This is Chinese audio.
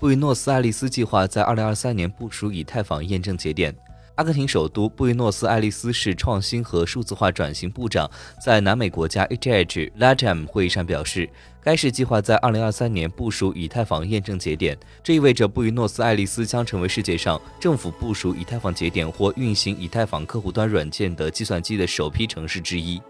布宜诺斯艾利斯计划在2023年部署以太坊验证节点。阿根廷首都布宜诺斯艾利斯市创新和数字化转型部长在南美国家 HH LATAM 会议上表示，该市计划在2023年部署以太坊验证节点，这意味着布宜诺斯艾利斯将成为世界上政府部署以太坊节点或运行以太坊客户端软件的计算机的首批城市之一。